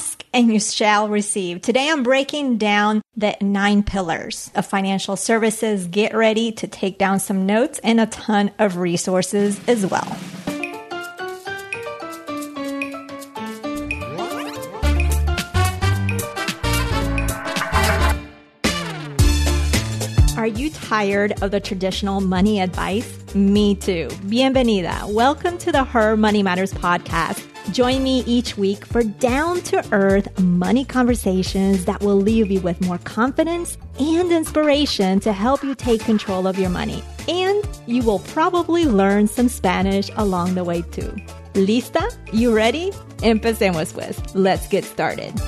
Ask and you shall receive. Today I'm breaking down the nine pillars of financial services. Get ready to take down some notes and a ton of resources as well. Are you tired of the traditional money advice? Me too. Bienvenida. Welcome to the Her Money Matters podcast. Join me each week for down to earth money conversations that will leave you with more confidence and inspiration to help you take control of your money. And you will probably learn some Spanish along the way too. ¿Lista? You ready? Empecemos pues. Let's get started.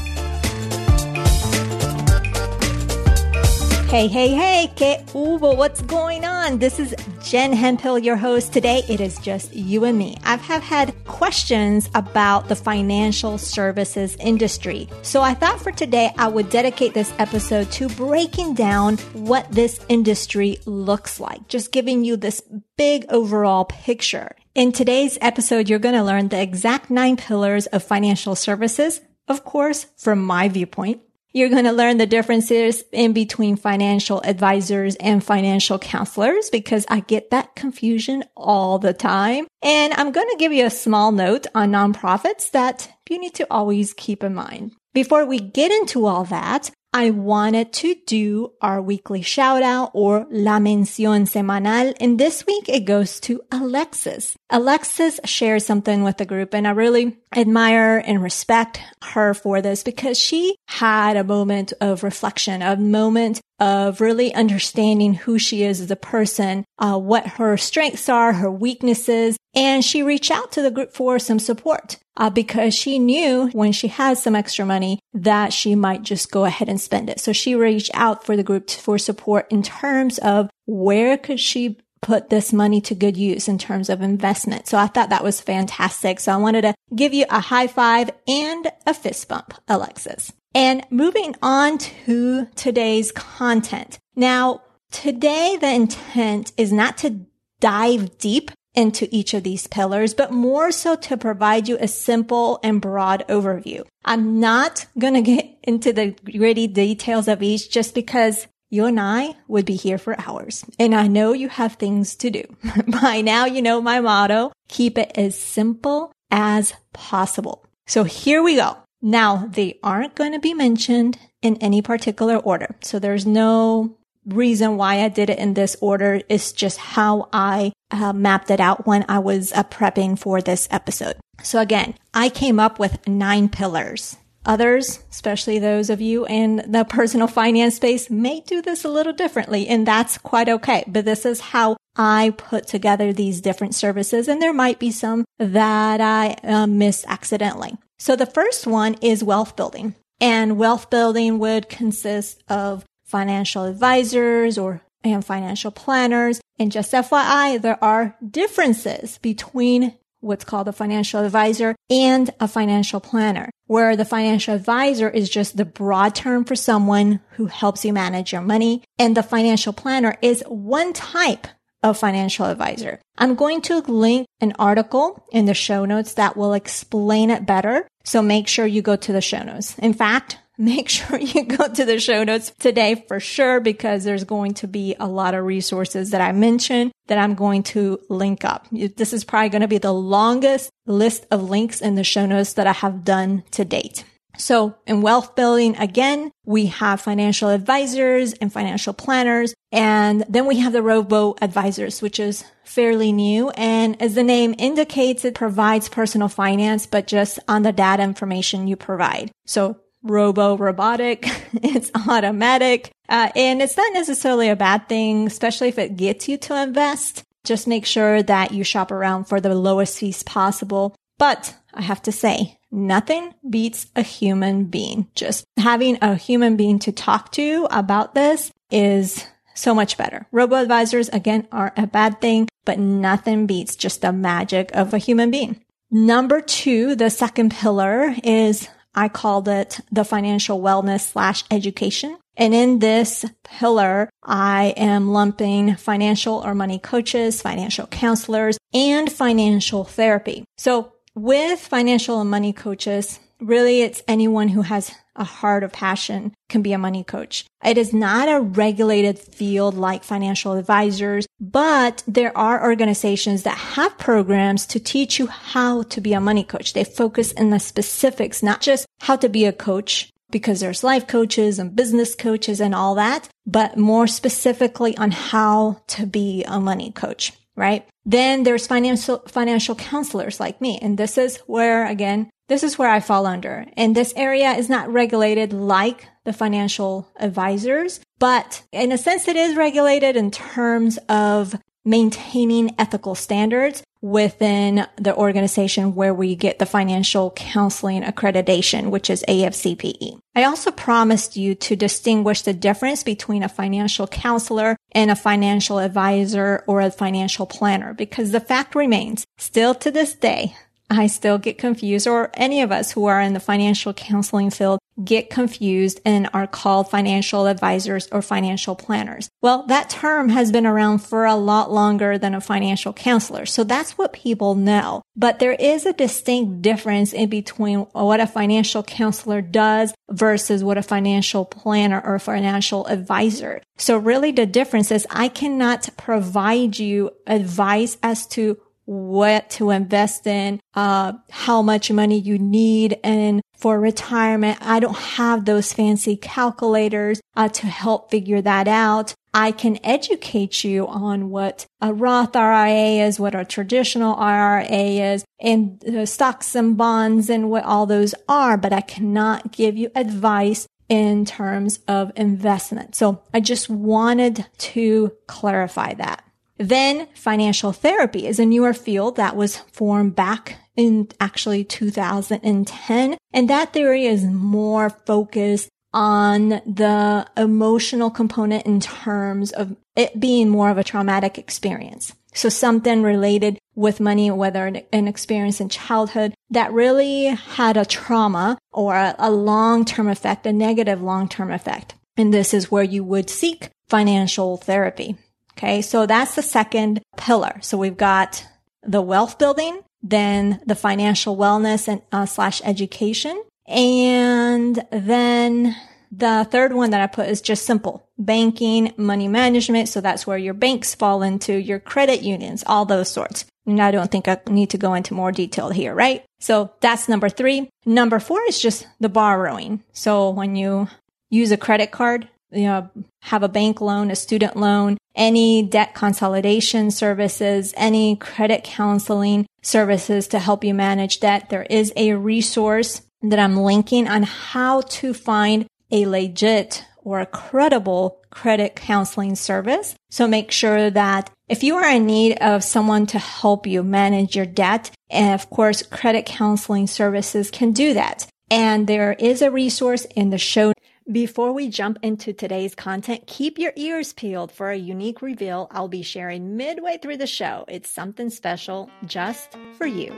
Hey, hey, hey, que hubo? What's going on? This is Jen Hemphill, your host. Today it is just you and me. I have had questions about the financial services industry. So I thought for today I would dedicate this episode to breaking down what this industry looks like, just giving you this big overall picture. In today's episode, you're going to learn the exact nine pillars of financial services, of course, from my viewpoint. You're going to learn the differences in between financial advisors and financial counselors because I get that confusion all the time. And I'm going to give you a small note on nonprofits that you need to always keep in mind. Before we get into all that, I wanted to do our weekly shout out or la mención semanal. And this week it goes to Alexis. Alexis shared something with the group and I really admire and respect her for this because she had a moment of reflection, a moment of really understanding who she is as a person, uh, what her strengths are, her weaknesses, and she reached out to the group for some support uh, because she knew when she had some extra money that she might just go ahead and spend it. So she reached out for the group for support in terms of where could she put this money to good use in terms of investment. So I thought that was fantastic. So I wanted to give you a high five and a fist bump, Alexis. And moving on to today's content. Now, today the intent is not to dive deep into each of these pillars, but more so to provide you a simple and broad overview. I'm not going to get into the gritty details of each just because you and I would be here for hours. And I know you have things to do. By now, you know my motto, keep it as simple as possible. So here we go. Now, they aren't going to be mentioned in any particular order. So there's no reason why I did it in this order. It's just how I uh, mapped it out when I was uh, prepping for this episode. So again, I came up with nine pillars. Others, especially those of you in the personal finance space, may do this a little differently, and that's quite okay. But this is how I put together these different services, and there might be some that I uh, missed accidentally. So the first one is wealth building. And wealth building would consist of financial advisors or and financial planners. And just FYI, there are differences between what's called a financial advisor and a financial planner, where the financial advisor is just the broad term for someone who helps you manage your money. And the financial planner is one type of financial advisor. I'm going to link an article in the show notes that will explain it better. So make sure you go to the show notes. In fact, make sure you go to the show notes today for sure because there's going to be a lot of resources that I mentioned that I'm going to link up. This is probably going to be the longest list of links in the show notes that I have done to date. So in wealth building, again, we have financial advisors and financial planners. And then we have the robo advisors, which is fairly new. And as the name indicates, it provides personal finance, but just on the data information you provide. So robo robotic. it's automatic. Uh, and it's not necessarily a bad thing, especially if it gets you to invest. Just make sure that you shop around for the lowest fees possible. But I have to say, nothing beats a human being. Just having a human being to talk to about this is so much better. Robo advisors, again, aren't a bad thing, but nothing beats just the magic of a human being. Number two, the second pillar is I called it the financial wellness slash education. And in this pillar, I am lumping financial or money coaches, financial counselors, and financial therapy. So with financial and money coaches, really it's anyone who has a heart of passion can be a money coach. It is not a regulated field like financial advisors, but there are organizations that have programs to teach you how to be a money coach. They focus in the specifics, not just how to be a coach, because there's life coaches and business coaches and all that, but more specifically on how to be a money coach, right? Then there's financial, financial counselors like me. And this is where, again, this is where I fall under. And this area is not regulated like the financial advisors, but in a sense, it is regulated in terms of maintaining ethical standards within the organization where we get the financial counseling accreditation, which is AFCPE. I also promised you to distinguish the difference between a financial counselor and a financial advisor or a financial planner because the fact remains still to this day, I still get confused or any of us who are in the financial counseling field get confused and are called financial advisors or financial planners. Well, that term has been around for a lot longer than a financial counselor. So that's what people know. But there is a distinct difference in between what a financial counselor does versus what a financial planner or financial advisor. So really the difference is I cannot provide you advice as to what to invest in, uh, how much money you need and for retirement. I don't have those fancy calculators uh, to help figure that out. I can educate you on what a Roth IRA is, what a traditional IRA is, and stocks and bonds and what all those are, but I cannot give you advice in terms of investment. So I just wanted to clarify that. Then financial therapy is a newer field that was formed back in actually 2010. And that theory is more focused on the emotional component in terms of it being more of a traumatic experience. So something related with money, whether an experience in childhood that really had a trauma or a, long-term effect, a negative long-term effect. And this is where you would seek financial therapy. Okay. So that's the second pillar. So we've got the wealth building, then the financial wellness and uh, slash education. And then the third one that I put is just simple banking, money management. So that's where your banks fall into your credit unions, all those sorts. And I don't think I need to go into more detail here, right? So that's number three. Number four is just the borrowing. So when you use a credit card, you know, have a bank loan, a student loan, any debt consolidation services, any credit counseling services to help you manage debt. There is a resource that I'm linking on how to find a legit or a credible credit counseling service. So make sure that if you are in need of someone to help you manage your debt, and of course, credit counseling services can do that. And there is a resource in the show before we jump into today's content, keep your ears peeled for a unique reveal I'll be sharing midway through the show. It's something special just for you.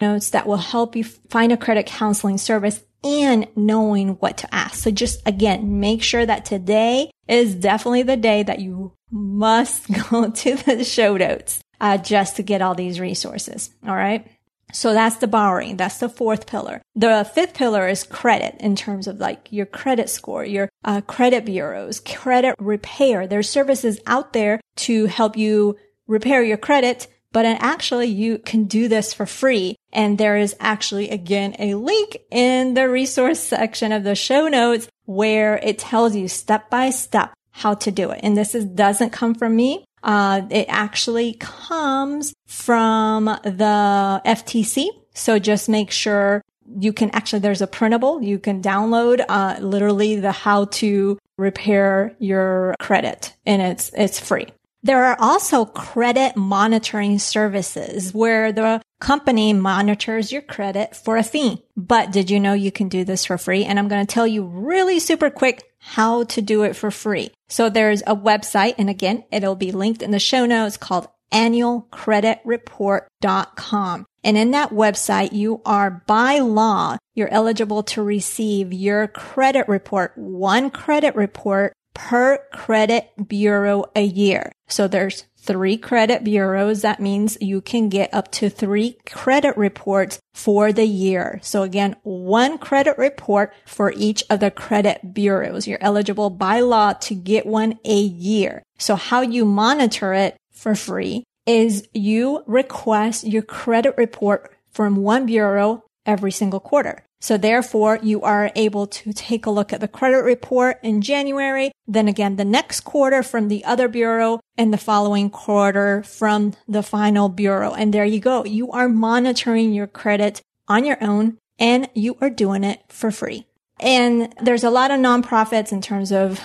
Notes that will help you find a credit counseling service and knowing what to ask. So just again, make sure that today is definitely the day that you must go to the show notes uh, just to get all these resources. All right. So that's the borrowing. That's the fourth pillar. The fifth pillar is credit in terms of like your credit score, your uh, credit bureaus, credit repair. There's services out there to help you repair your credit, but actually you can do this for free. And there is actually again a link in the resource section of the show notes where it tells you step by step how to do it. And this is, doesn't come from me. Uh, it actually comes from the FTC. So just make sure you can actually, there's a printable you can download, uh, literally the how to repair your credit and it's, it's free. There are also credit monitoring services where the company monitors your credit for a fee. But did you know you can do this for free? And I'm going to tell you really super quick how to do it for free. So there's a website, and again, it'll be linked in the show notes called annualcreditreport.com. And in that website, you are by law, you're eligible to receive your credit report, one credit report per credit bureau a year. So there's three credit bureaus. That means you can get up to three credit reports for the year. So again, one credit report for each of the credit bureaus. You're eligible by law to get one a year. So how you monitor it for free is you request your credit report from one bureau every single quarter. So therefore you are able to take a look at the credit report in January, then again the next quarter from the other bureau and the following quarter from the final bureau. And there you go. You are monitoring your credit on your own and you are doing it for free. And there's a lot of nonprofits in terms of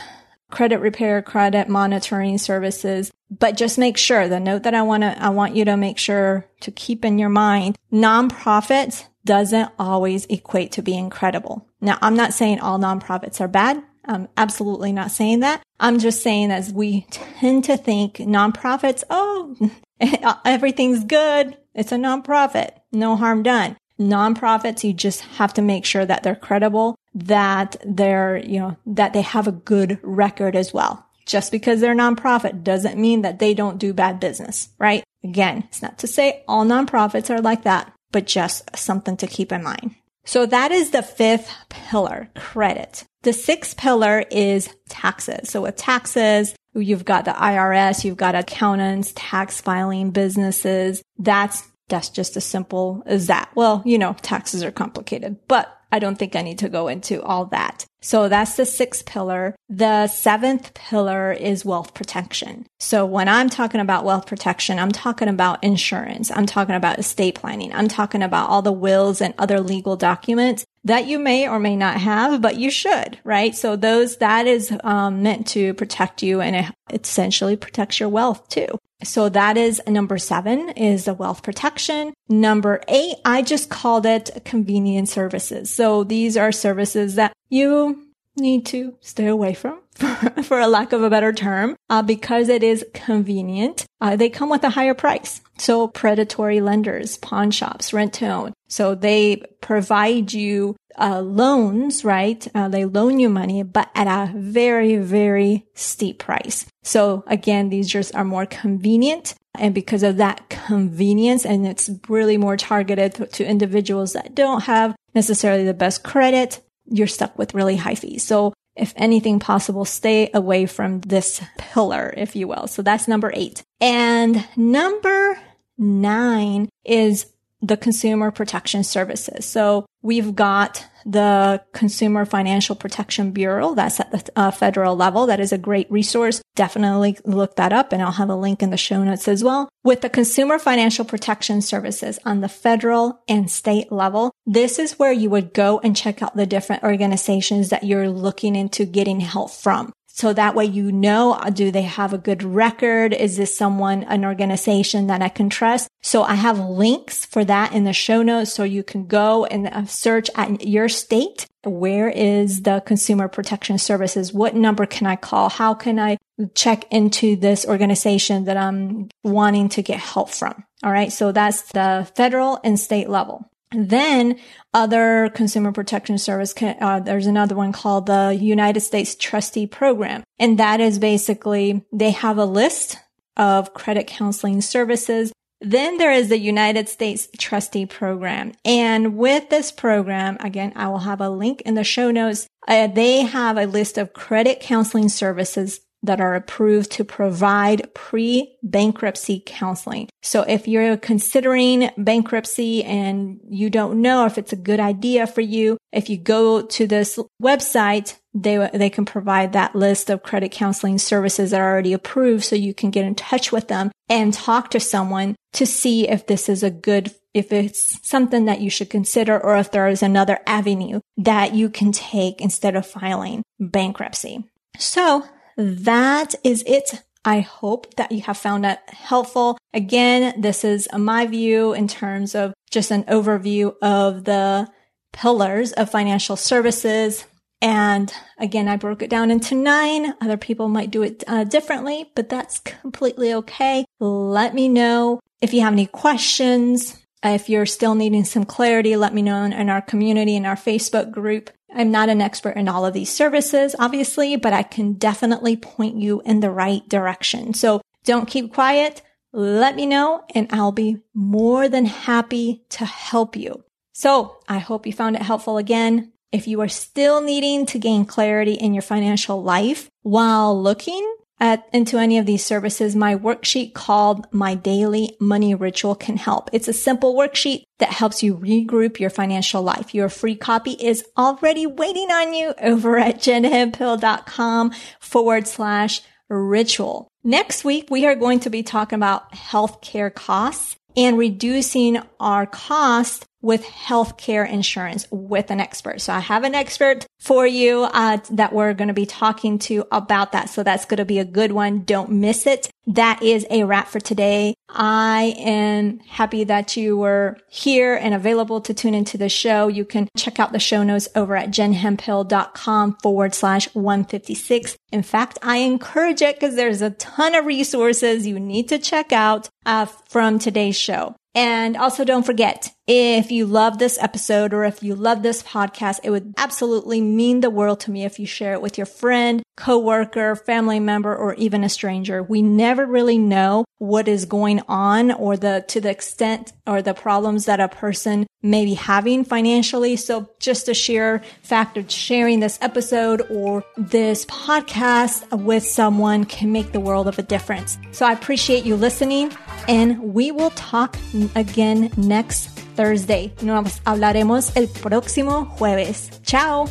credit repair, credit monitoring services. But just make sure the note that I want to, I want you to make sure to keep in your mind, nonprofits doesn't always equate to being credible. Now, I'm not saying all nonprofits are bad. I'm absolutely not saying that. I'm just saying as we tend to think nonprofits, oh, everything's good. It's a nonprofit. No harm done. Nonprofits, you just have to make sure that they're credible, that they're, you know, that they have a good record as well. Just because they're nonprofit doesn't mean that they don't do bad business, right? Again, it's not to say all nonprofits are like that but just something to keep in mind. So that is the fifth pillar, credit. The sixth pillar is taxes. So with taxes, you've got the IRS, you've got accountants, tax filing businesses. That's, that's just as simple as that. Well, you know, taxes are complicated, but I don't think I need to go into all that. So that's the sixth pillar. The seventh pillar is wealth protection. So when I'm talking about wealth protection, I'm talking about insurance. I'm talking about estate planning. I'm talking about all the wills and other legal documents that you may or may not have, but you should, right? So those, that is um, meant to protect you and it essentially protects your wealth too. So that is number seven is the wealth protection. Number eight, I just called it convenience services. So these are services that you need to stay away from for a lack of a better term, uh, because it is convenient. Uh, they come with a higher price. So predatory lenders, pawn shops, rent to own. So they provide you uh, loans, right? Uh, they loan you money, but at a very, very steep price. So again, these just are more convenient. And because of that convenience, and it's really more targeted to, to individuals that don't have necessarily the best credit, you're stuck with really high fees. So if anything possible, stay away from this pillar, if you will. So that's number eight. And number nine is the consumer protection services. So we've got the Consumer Financial Protection Bureau. That's at the uh, federal level. That is a great resource. Definitely look that up and I'll have a link in the show notes as well. With the Consumer Financial Protection Services on the federal and state level, this is where you would go and check out the different organizations that you're looking into getting help from. So that way you know, uh, do they have a good record? Is this someone, an organization that I can trust? So I have links for that in the show notes. So you can go and uh, search at your state. Where is the consumer protection services? What number can I call? How can I check into this organization that I'm wanting to get help from? All right. So that's the federal and state level. Then other consumer protection service, can, uh, there's another one called the United States Trustee Program. And that is basically, they have a list of credit counseling services. Then there is the United States Trustee Program. And with this program, again, I will have a link in the show notes. Uh, they have a list of credit counseling services that are approved to provide pre-bankruptcy counseling. So if you're considering bankruptcy and you don't know if it's a good idea for you, if you go to this website, they, they can provide that list of credit counseling services that are already approved so you can get in touch with them and talk to someone to see if this is a good if it's something that you should consider or if there is another avenue that you can take instead of filing bankruptcy. So that is it. I hope that you have found that helpful. Again, this is my view in terms of just an overview of the pillars of financial services. And again, I broke it down into nine. Other people might do it uh, differently, but that's completely okay. Let me know if you have any questions. Uh, if you're still needing some clarity, let me know in our community, in our Facebook group. I'm not an expert in all of these services, obviously, but I can definitely point you in the right direction. So Don't keep quiet. Let me know and I'll be more than happy to help you. So I hope you found it helpful again. If you are still needing to gain clarity in your financial life while looking at, into any of these services, my worksheet called My Daily Money Ritual can help. It's a simple worksheet that helps you regroup your financial life. Your free copy is already waiting on you over at jenhemphill.com forward slash ritual. Next week, we are going to be talking about healthcare costs and reducing our costs with healthcare insurance with an expert. So I have an expert for you uh, that we're going to be talking to about that. So that's going to be a good one. Don't miss it. That is a wrap for today. I am happy that you were here and available to tune into the show. You can check out the show notes over at jenhemphill.com forward slash 156. In fact, I encourage it because there's a ton of resources you need to check out uh, from today's show. And also don't forget, if you love this episode or if you love this podcast, it would absolutely mean the world to me if you share it with your friend, coworker, family member, or even a stranger. We never really know what is going on or the, to the extent or the problems that a person may be having financially. So just a sheer fact of sharing this episode or this podcast with someone can make the world of a difference. So I appreciate you listening and we will talk again next Thursday. Nos hablaremos el próximo jueves. Chao.